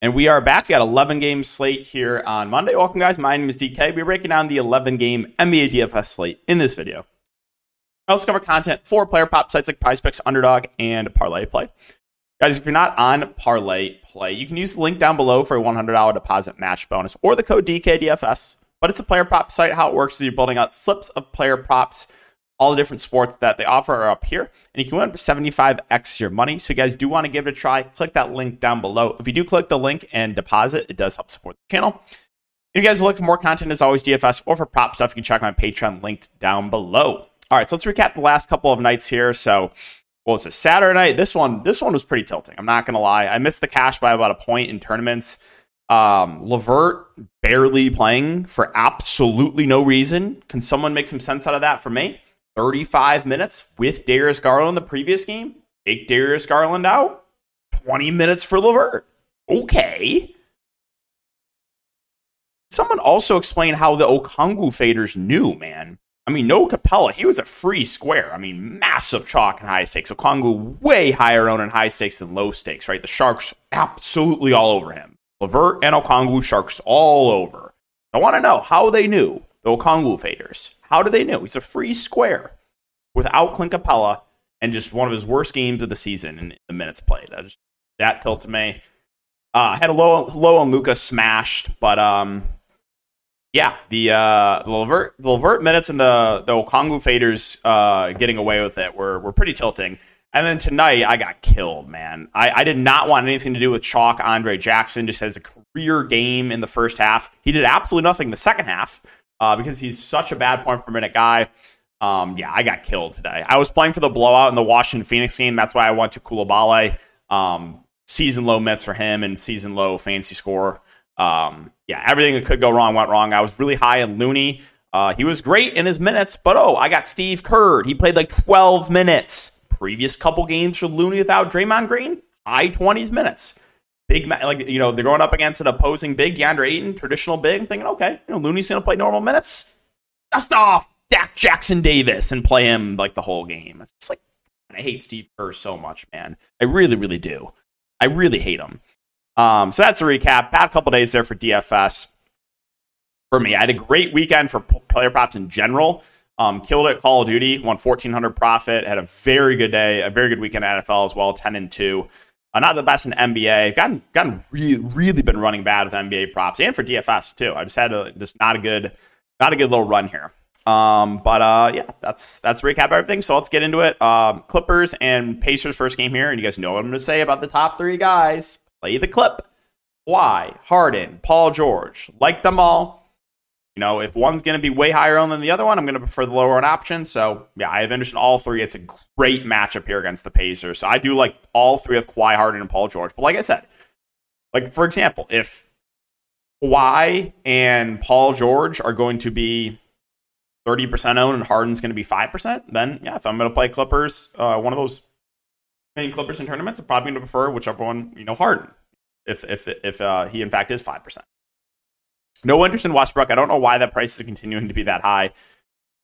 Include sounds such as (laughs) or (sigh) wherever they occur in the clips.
And we are back. We got 11 game slate here on Monday. Welcome, guys. My name is DK. We're breaking down the 11 game NBA DFS slate in this video. I also cover content for player prop sites like PrizePicks, Underdog, and Parlay Play. Guys, if you're not on Parlay Play, you can use the link down below for a $100 deposit match bonus or the code DKDFS. But it's a player prop site. How it works is you're building out slips of player props all the different sports that they offer are up here, and you can win up to 75x your money. So, you guys do want to give it a try, click that link down below. If you do click the link and deposit, it does help support the channel. If you guys look for more content, as always, DFS or for prop stuff, you can check my Patreon linked down below. All right, so let's recap the last couple of nights here. So, what was it? Saturday night. This one, this one was pretty tilting. I'm not gonna lie. I missed the cash by about a point in tournaments. Um, LeVert barely playing for absolutely no reason. Can someone make some sense out of that for me? 35 minutes with Darius Garland the previous game. Take Darius Garland out. 20 minutes for LeVert. Okay. Someone also explain how the Okongwu faders knew, man. I mean, no Capela. He was a free square. I mean, massive chalk and high stakes. Okongwu way higher owned in high stakes than low stakes, right? The Sharks absolutely all over him. LeVert and Okongwu Sharks all over. I want to know how they knew the Okongwu faders. How did they know? He's a free square without Clint Capela and just one of his worst games of the season in the minutes played. That, that tilted me. Uh, had a low low on Lucas smashed, but um, yeah, the uh, the Levert, the Levert minutes and the the Okongwu faders uh, getting away with it were were pretty tilting. And then tonight, I got killed, man. I, I did not want anything to do with chalk. Andre Jackson just has a career game in the first half. He did absolutely nothing in the second half uh, because he's such a bad point per minute guy. Um, yeah, I got killed today. I was playing for the blowout in the Washington Phoenix game. That's why I went to Coulibaly. Um, season low Mets for him and season low fancy score. Um, yeah, everything that could go wrong went wrong. I was really high in Looney. Uh, he was great in his minutes, but oh, I got Steve Kerr. He played like 12 minutes. Previous couple games for Looney without Draymond Green, high 20s minutes big, like, you know, they're going up against an opposing big, DeAndre Ayton, traditional big. I'm thinking, okay, you know, Looney's going to play normal minutes. Dust off Dak Jackson Davis and play him like the whole game. It's just like, I hate Steve Kerr so much, man. I really, really do. I really hate him. Um, so that's a recap. Bad couple days there for DFS. For me, I had a great weekend for player props in general. Um, killed it Call of Duty, won 1400 profit, had a very good day, a very good weekend at NFL as well, 10 and 2. Uh, not the best in NBA. Gotten gotten really really been running bad with NBA props and for DFS too. I just had a, just not a good not a good little run here. Um, but uh, yeah, that's that's recap everything. So let's get into it. Um, Clippers and Pacers first game here, and you guys know what I'm going to say about the top three guys. Play the clip. Why Harden, Paul George, like them all. You know, if one's going to be way higher on than the other one, I'm going to prefer the lower on option. So, yeah, I have interest in all three. It's a great matchup here against the Pacers. So, I do like all three of Kawhi, Harden, and Paul George. But like I said, like for example, if Kawhi and Paul George are going to be 30% owned and Harden's going to be 5%, then yeah, if I'm going to play Clippers, uh, one of those main Clippers in tournaments, I'm probably going to prefer whichever one, you know, Harden, if if if uh, he in fact is 5%. No interest in Westbrook. I don't know why that price is continuing to be that high.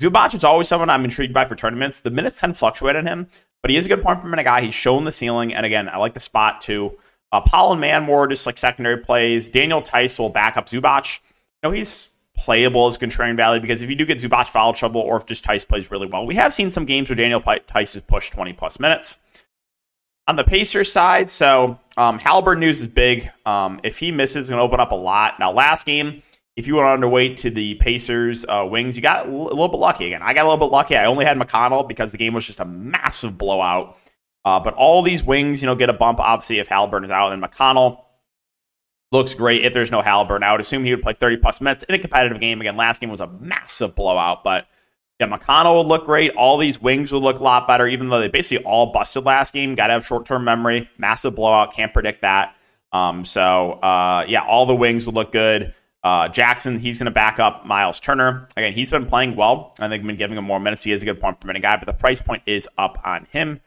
Zubac is always someone I'm intrigued by for tournaments. The minutes to fluctuate on him, but he is a good point per minute guy. He's shown the ceiling, and again, I like the spot too. Uh, Powell and Mann more just like secondary plays. Daniel Theis will back up Zubac. You know, he's playable as contrarian value because if you do get Zubac foul trouble or if just Theis plays really well, we have seen some games where Daniel Theis has pushed 20 plus minutes. On the Pacers side, so um, Halliburton news is big. Um, if he misses, going to open up a lot. Now, last game, if you went underweight to the Pacers uh, wings, you got a little bit lucky again. I got a little bit lucky. I only had McConnell because the game was just a massive blowout. Uh, but all these wings, you know, get a bump. Obviously, if Halliburton is out, then McConnell looks great. If there's no Halliburton, I would assume he would play 30 plus minutes in a competitive game. Again, last game was a massive blowout, but yeah, McConnell would look great. All these wings would look a lot better, even though they basically all busted last game. Got to have short term memory. Massive blowout. Can't predict that. Um, so, uh, yeah, all the wings would look good. Uh, Jackson, he's going to back up Myles Turner. Again, he's been playing well. I think I've been giving him more minutes. He is a good point per minute guy, but the price point is up on him.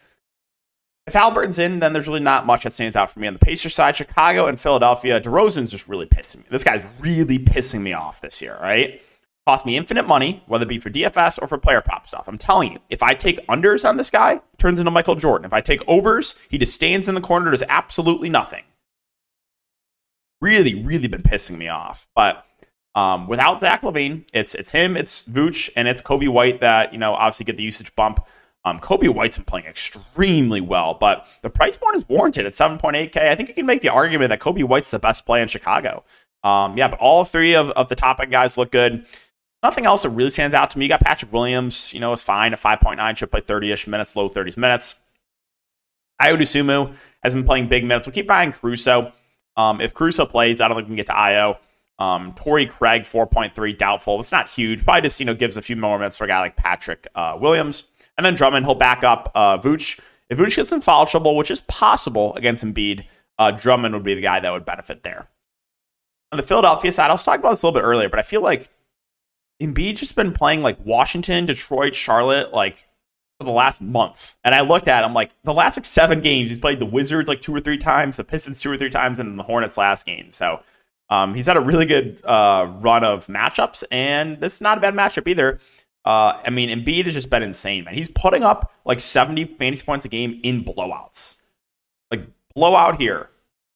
If Halliburton's in, then there's really not much that stands out for me on the Pacers side. Chicago and Philadelphia, DeRozan's just really pissing me. This guy's really pissing me off this year, right? Cost me infinite money, whether it be for DFS or for player prop stuff. I'm telling you, if I take unders on this guy, turns into Michael Jordan. If I take overs, he just stands in the corner, does absolutely nothing. really, really been pissing me off. But um, without Zach LaVine, it's it's him, it's Vooch, and it's Coby White that you know obviously get the usage bump. Um, Coby White's been playing extremely well, but the price point is warranted at 7.8K. I think you can make the argument that Coby White's the best play in Chicago. Um, yeah, but all three of, of the top end guys look good. Nothing else that really stands out to me. You got Patrick Williams, you know, is fine at 5.9, should play 30 ish minutes, low 30s minutes. Ayo Dosunmu has been playing big minutes. We'll keep buying Caruso. Um, if Caruso plays, I don't think we can get to Ayo. Um, Craig, 4.3, doubtful. It's not huge. Probably just, you know, gives a few more minutes for a guy like Patrick uh, Williams. And then Drummond, he'll back up uh, Vooch. If Vooch gets in foul trouble, which is possible against Embiid, uh, Drummond would be the guy that would benefit there. On the Philadelphia side, I was talking about this a little bit earlier, but I feel like Embiid just been playing like Washington, Detroit, Charlotte, like for the last month. And I looked at him like the last like seven games, he's played the Wizards like two or three times, the Pistons two or three times, and the Hornets last game. So um, he's had a really good uh, run of matchups, and this is not a bad matchup either. Uh, I mean, Embiid has just been insane, man. He's putting up like 70 fantasy points a game in blowouts. Like blowout here,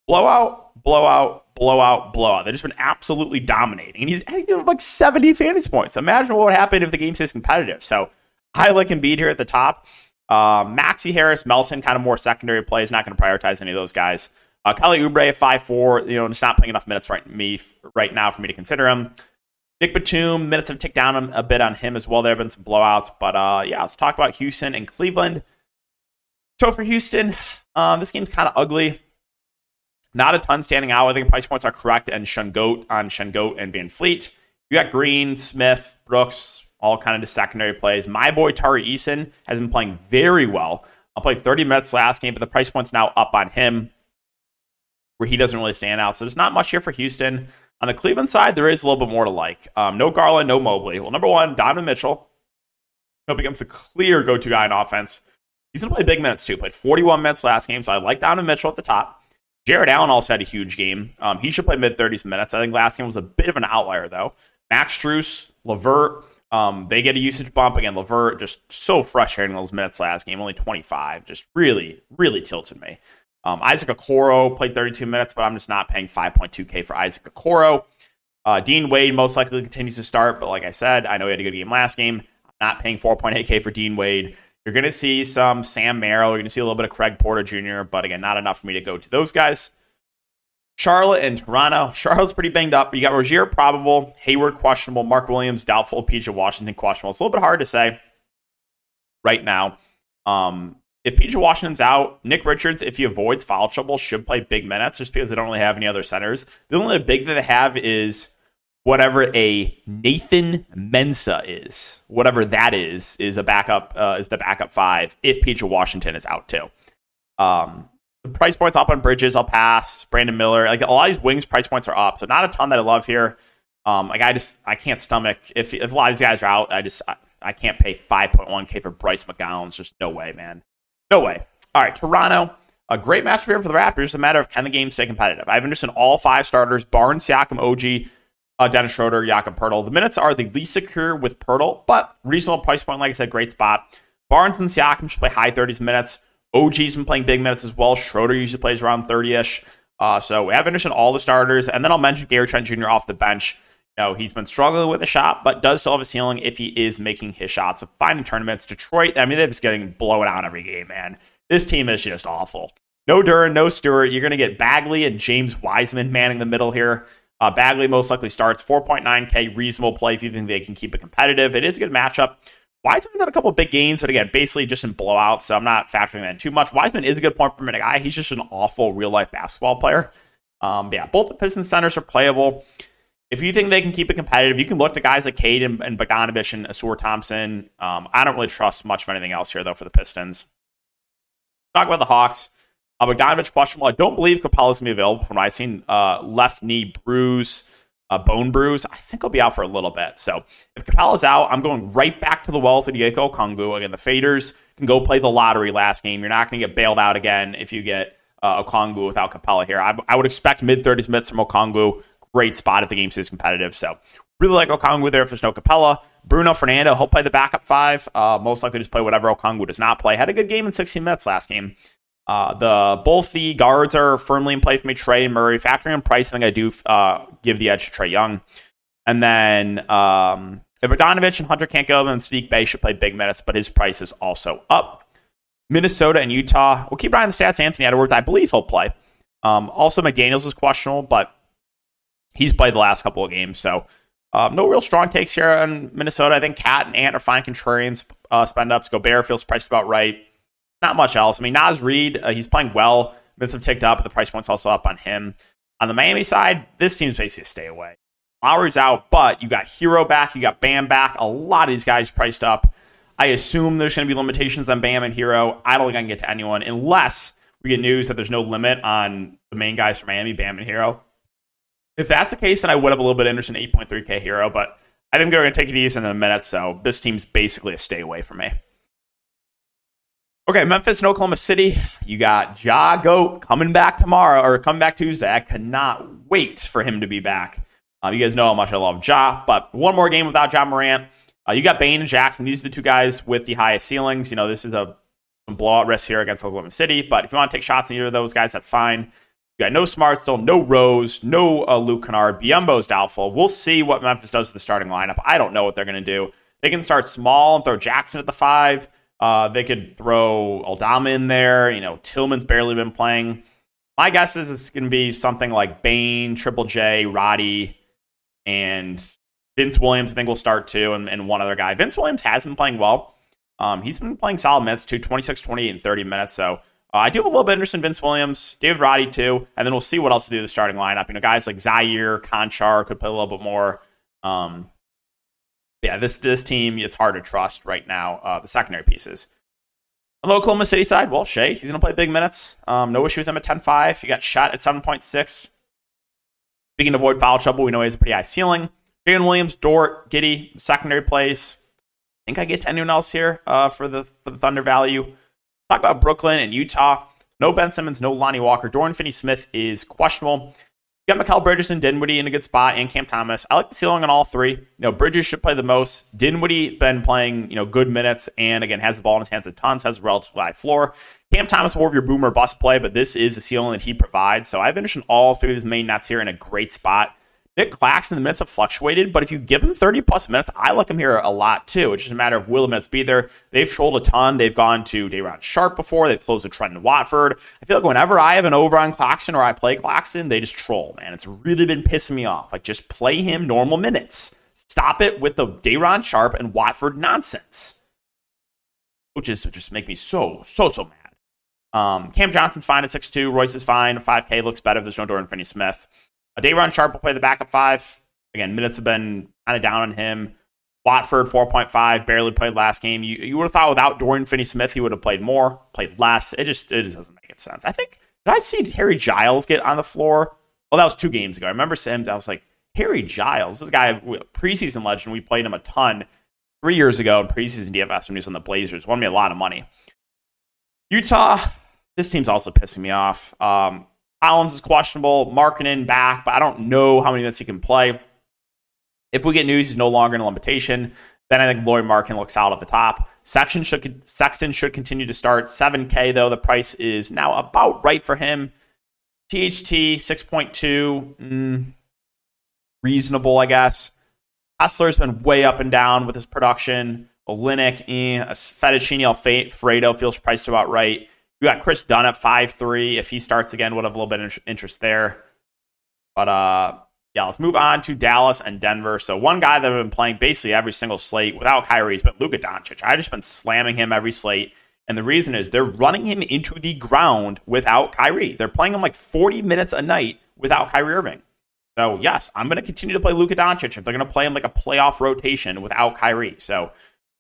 blowout, blowout, blowout, blowout. They've just been absolutely dominating. And he's like 70 fantasy points. Imagine what would happen if the game stays competitive. So I like Embiid here at the top. Uh, Maxey Harris, Melton, kind of more secondary plays. Not going to prioritize any of those guys. Uh, Kelly Oubre at 5'4, you know, just not playing enough minutes right me right now for me to consider him. Nick Batum, minutes have ticked down a bit on him as well. There have been some blowouts. But uh, yeah, let's talk about Houston and Cleveland. So for Houston, um, this game's kind of ugly. Not a ton standing out. I think price points are correct and Sengun on Sengun and VanVleet. You got Green, Smith, Brooks, all kind of the secondary plays. My boy Tari Eason has been playing very well. I played 30 minutes last game, but the price point's now up on him where he doesn't really stand out. So there's not much here for Houston. On the Cleveland side, there is a little bit more to like. Um, no Garland, no Mobley. Well, number one, Donovan Mitchell. He becomes a clear go-to guy in offense. He's going to play big minutes too. Played 41 minutes last game, so I like Donovan Mitchell at the top. Jarrett Allen also had a huge game. Um, he should play mid 30s minutes. I think last game was a bit of an outlier, though. Max Strus, Lavert, um, they get a usage bump. Again, Lavert just so frustrating those minutes last game, only 25. Just really, really tilted me. Um, Isaac Okoro played 32 minutes, but I'm just not paying 5.2K for Isaac Okoro. Uh, Dean Wade most likely continues to start, but like I said, I know he had a good game last game. I'm not paying 4.8K for Dean Wade. You're going to see some Sam Merrill. You're going to see a little bit of Craig Porter Jr., but again, not enough for me to go to those guys. Charlotte and Toronto. Charlotte's pretty banged up. You got Rozier probable, Hayward questionable, Mark Williams doubtful, PJ Washington questionable. It's a little bit hard to say right now. Um, if PJ Washington's out, Nick Richards, if he avoids foul trouble, should play big minutes just because they don't really have any other centers. The only big that they have is whatever a Nathan Mensah is, whatever that is, is a backup, uh, is the backup five if PJ Washington is out too. Um, the price points up on Bridges, I'll pass. Brandon Miller, like a lot of these wings price points are up, so not a ton that I love here. Um, like I just I can't stomach if if a lot of these guys are out, I just I, I can't pay 5.1k for Bryce McGowens. Just no way, man, no way. All right, Toronto. A great matchup here for the Raptors. It's a matter of can the game stay competitive. I've interested in all five starters: Barnes, Siakam, OG, uh, Dennis Schroeder, Jakob Poeltl. The minutes are the least secure with Poeltl, but reasonable price point. Like I said, great spot. Barnes and Siakam should play high 30s minutes. OG's been playing big minutes as well. Schroeder usually plays around 30 ish. Uh, so we have interest in all the starters. And then I'll mention Gary Trent Jr. off the bench. You know, he's been struggling with a shot, but does still have a ceiling if he is making his shots. So fine in tournaments. Detroit, I mean, they're just getting blown out every game, man. This team is just awful. No Duren, no Stewart. You're going to get Bagley and James Wiseman manning the middle here. Uh, Bagley most likely starts 4.9K, reasonable play if you think they can keep it competitive. It is a good matchup. Wiseman's had a couple big games, but again, basically just in blowouts, so I'm not factoring that in too much. Wiseman is a good point per minute guy. He's just an awful real life basketball player. Um, yeah, both the Pistons centers are playable. If you think they can keep it competitive, you can look to guys like Cade and, and Bogdanovich and Ausar Thompson. Um, I don't really trust much of anything else here, though, for the Pistons. Talk about the Hawks. Uh, Bogdanovich questionable. I don't believe Capela's going to be available from what I've seen. Uh, left knee bruise, uh, bone bruise. I think he'll be out for a little bit. So if Capela's out, I'm going right back to the well with Onyeka Okongwu. Again, the Faders can go play the lottery last game. You're not going to get bailed out again if you get uh, Okongwu without Capela here. I, I would expect mid 30s minutes from Okongwu. Great spot if the game stays competitive. So really like Okongwu there if there's no Capela. Bruno Fernando, he'll play the backup five. Uh, most likely just play whatever Okongwu does not play. Had a good game in 16 minutes last game. Uh, the both the guards are firmly in play for me. Trae and Murray, factoring in price, I think I do uh, give the edge to Trae Young. And then um, if Bogdanovich and Hunter can't go, then Saddiq Bey should play big minutes, but his price is also up. Minnesota and Utah. We'll keep an eye on the stats. Anthony Edwards, I believe he'll play. Um, also, McDaniels is questionable, but he's played the last couple of games. So um, no real strong takes here in Minnesota. I think KAT and Ant are fine contrarians, uh, spend ups. Gobert feels priced about right. Not much else. I mean, Naz Reid, uh, he's playing well. Minutes have ticked up, but the price point's also up on him. On the Miami side, this team's basically a stay away. Lowry's out, but you got Herro back, you got Bam back. A lot of these guys priced up. I assume there's going to be limitations on Bam and Herro. I don't think I can get to anyone unless we get news that there's no limit on the main guys from Miami, Bam and Herro. If that's the case, then I would have a little bit of interest in 8.3K Herro, but I think they're going to take it easy in a minute, so this team's basically a stay away from me. Okay, Memphis and Oklahoma City. You got Ja Goat coming back tomorrow or coming back Tuesday. I cannot wait for him to be back. Um, you guys know how much I love Ja, but one more game without Ja Morant. Uh, you got Bane and Jackson. These are the two guys with the highest ceilings. You know, this is a blowout risk here against Oklahoma City, but if you want to take shots in either of those guys, that's fine. You got no Smart still, no Rose, no uh, Luke Kennard. Biyombo's doubtful. We'll see what Memphis does with the starting lineup. I don't know what they're going to do. They can start small and throw Jackson at the five. Uh, they could throw Aldama in there. You know, Tillman's barely been playing. My guess is it's going to be something like Bane, Triple J, Roddy, and Vince Williams, I think, will start too, and, and one other guy. Vince Williams has been playing well. Um, he's been playing solid minutes too, 26, 28, and 30 minutes. So uh, I do have a little bit of interest in Vince Williams, David Roddy too, and then we'll see what else to do the starting lineup. You know, guys like Zaire, Konchar could play a little bit more. Um, yeah, this this team, it's hard to trust right now. Uh, the secondary pieces. On the Oklahoma City side, well, Shai, he's going to play big minutes. Um, no issue with him at 10 5. He got shot at 7.6. Speaking to avoid foul trouble, we know he has a pretty high ceiling. Jalen Williams, Dort, Giddey, secondary plays. I think I get to anyone else here uh, for the for the Thunder value. Talk about Brooklyn and Utah. No Ben Simmons, no Lonnie Walker. Dorian Finney Smith is questionable. You got Mikal Bridges and Dinwiddie in a good spot, and Cam Thomas. I like the ceiling on all three. You know, Bridges should play the most. Dinwiddie been playing, you know, good minutes, and again has the ball in his hands a ton, so has a relatively high floor. Cam Thomas more of your boomer bust play, but this is the ceiling that he provides. So I've interested in all three of his main nets here in a great spot. Nick Claxton, the minutes have fluctuated, but if you give him 30 plus minutes, I like him here a lot too. It's just a matter of will the minutes be there. They've trolled a ton. They've gone to Day'Ron Sharpe before. They've closed to Trendon Watford. I feel like whenever I have an over on Claxton or I play Claxton, they just troll, man. It's really been pissing me off. Like, just play him normal minutes. Stop it with the Day'Ron Sharpe and Watford nonsense. Which is just make me so, so, so mad. Um, Cam Johnson's fine at 6'2. Royce is fine. 5K looks better there's no Dorian Finney Smith. Day'Ron Sharpe will play the backup five. Again, minutes have been kind of down on him. Watford, 4.5, barely played last game. You, you would have thought without Dorian Finney Smith, he would have played more, played less. It just it just doesn't make sense. I think, did I see Harry Giles get on the floor? Well, that was two games ago. I remember him, I was like, Harry Giles, this guy, preseason legend, we played him a ton three years ago in preseason DFS when he was on the Blazers. Won me a lot of money. Utah, this team's also pissing me off. Um, Collins is questionable. Markkanen back, but I don't know how many minutes he can play. If we get news he's no longer in a limitation, then I think Lauri Markkanen looks out at the top. Sexton should Sexton should continue to start. 7K though, the price is now about right for him. THT 6.2, mm, reasonable, I guess. Kessler's been way up and down with his production. Olynyk, eh. Fettuccine Alfredo feels priced about right. You got Chris Dunn at five three. If he starts again, would have a little bit of interest there. But uh, yeah, let's move on to Dallas and Denver. So one guy that I've been playing basically every single slate without Kyrie has been Luka Doncic. I've just been slamming him every slate. And the reason is they're running him into the ground without Kyrie. They're playing him like 40 minutes a night without Kyrie Irving. So, yes, I'm going to continue to play Luka Doncic if they're going to play him like a playoff rotation without Kyrie. So,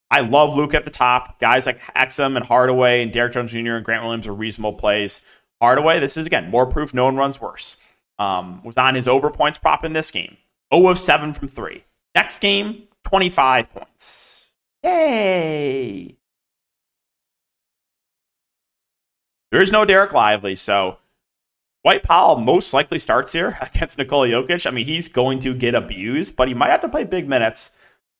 I love Luke at the top. Guys like Exum and Hardaway and Derrick Jones Jr. and Grant Williams are reasonable plays. Hardaway, this is again more proof no one runs worse. Um, was on his over points prop in this game. 0 of 7 from 3. Next game, 25 points. Yay! There is no Dereck Lively, so Dwight Powell most likely starts here (laughs) against Nikola Jokic. I mean, he's going to get abused, but he might have to play big minutes.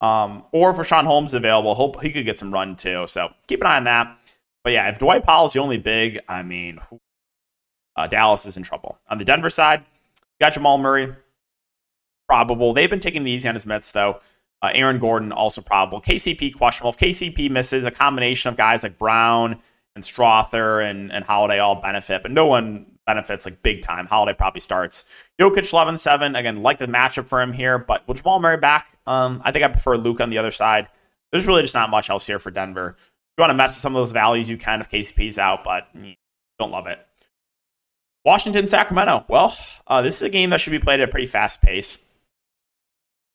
Um, or if Richaun Holmes available, hope he could get some run too. So keep an eye on that. But yeah, if Dwight Powell's the only big, I mean, uh, Dallas is in trouble. On the Denver side, got Jamal Murray, probable. They've been taking it easy on his mitts, though. Uh, Aaron Gordon, also probable. KCP, questionable. If KCP misses, a combination of guys like Brown and Strawther and, and Holiday all benefit, but no one benefits like big time. Holiday probably starts. Jokic 11 7. Again, like the matchup for him here, but with Jamal Murray back, um, I think I prefer Luke on the other side. There's really just not much else here for Denver. If you want to mess with some of those values, you can if KCP's out, but don't love it. Washington, Sacramento. Well, uh, this is a game that should be played at a pretty fast pace.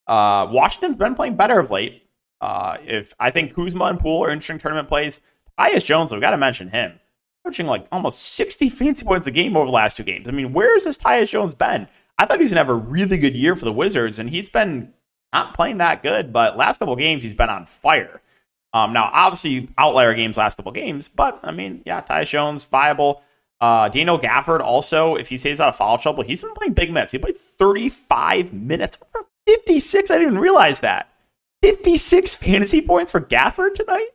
Uh, Washington's been playing better of late. Uh, if I think Kuzma and Poole are interesting tournament plays, Tyus Jones, we've got to mention him. Coaching like almost 60 fancy points a game over the last two games. I mean, where has this Tyus Jones been? I thought he was going to have a really good year for the Wizards, and he's been not playing that good, but last couple games he's been on fire. Um, now, obviously, outlier games last couple games, but I mean, yeah, Tyus Jones, viable. Uh, Daniel Gafford also, if he stays out of foul trouble, he's been playing big minutes. He played 35 minutes 56. I didn't realize that. 56 fantasy points for Gafford tonight?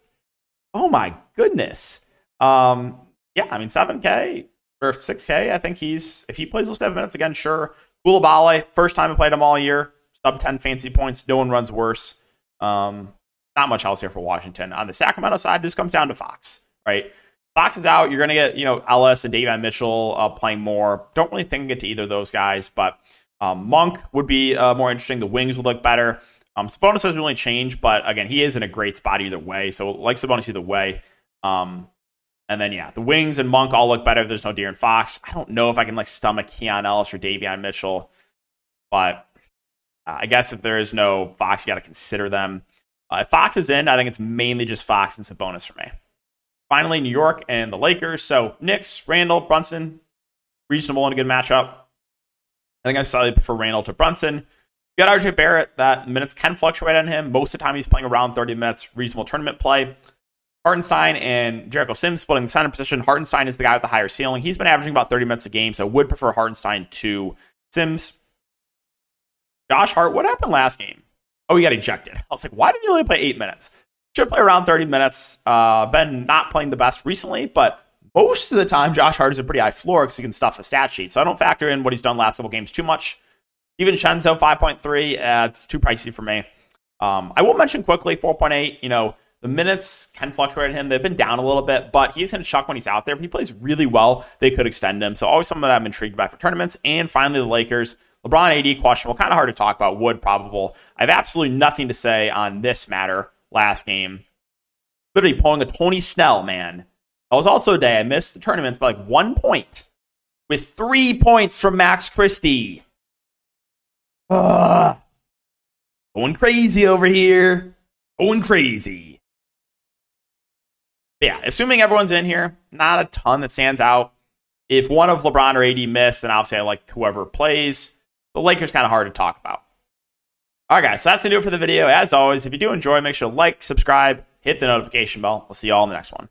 Oh my goodness. Um, yeah, I mean, 7K or 6K, I think he's, if he plays those seven minutes again, sure. Coulibaly, first time I played him all year, sub 10 fancy points. No one runs worse. Um, not much else here for Washington. On the Sacramento side, this comes down to Fox, right? Fox is out. You're going to get, you know, Ellis and Davion Mitchell uh, playing more. Don't really think get to either of those guys, but um, Monk would be uh, more interesting. The wings would look better. Um, Sabonis doesn't really change, but again, he is in a great spot either way. So like Sabonis either way. Um, and then yeah, the wings and Monk all look better if there's no De'Aaron Fox. I don't know if I can like stomach Keon Ellis or Davion Mitchell, but uh, I guess if there is no Fox, you got to consider them. Uh, if Fox is in, I think it's mainly just Fox and Sabonis for me. Finally, New York and the Lakers. So Knicks, Randle, Brunson, reasonable and a good matchup. I think I slightly prefer Randle to Brunson. You got RJ Barrett, that minutes can fluctuate on him. Most of the time, he's playing around 30 minutes, reasonable tournament play. Hartenstein and Jericho Sims splitting the center position. Hartenstein is the guy with the higher ceiling. He's been averaging about 30 minutes a game, so I would prefer Hartenstein to Sims. Josh Hart, what happened last game? Oh, he got ejected. I was like, why did he only play eight minutes? Should play around 30 minutes. Uh, been not playing the best recently, but most of the time, Josh Hart is a pretty high floor because he can stuff a stat sheet. So I don't factor in what he's done last couple games too much. DiVincenzo 5.3, uh, it's too pricey for me. Um, I will mention quickly 4.8. You know, the minutes can fluctuate him. They've been down a little bit, but he's going to chuck when he's out there. If he plays really well, they could extend him. So always something that I'm intrigued by for tournaments. And finally, the Lakers. LeBron AD questionable, kind of hard to talk about. Wood probable. I have absolutely nothing to say on this matter. Last game, literally pulling a Tony Snell, man. I was also a day I missed the tournaments by like one point with three points from Max Christie. Ugh. Going crazy over here. Going crazy. But yeah, assuming everyone's in here, not a ton that stands out. If one of LeBron or AD missed, then obviously I like whoever plays. The Lakers kind of hard to talk about. All right, guys, so that's the do it for the video. As always, if you do enjoy, make sure to like, subscribe, hit the notification bell. We'll see you all in the next one.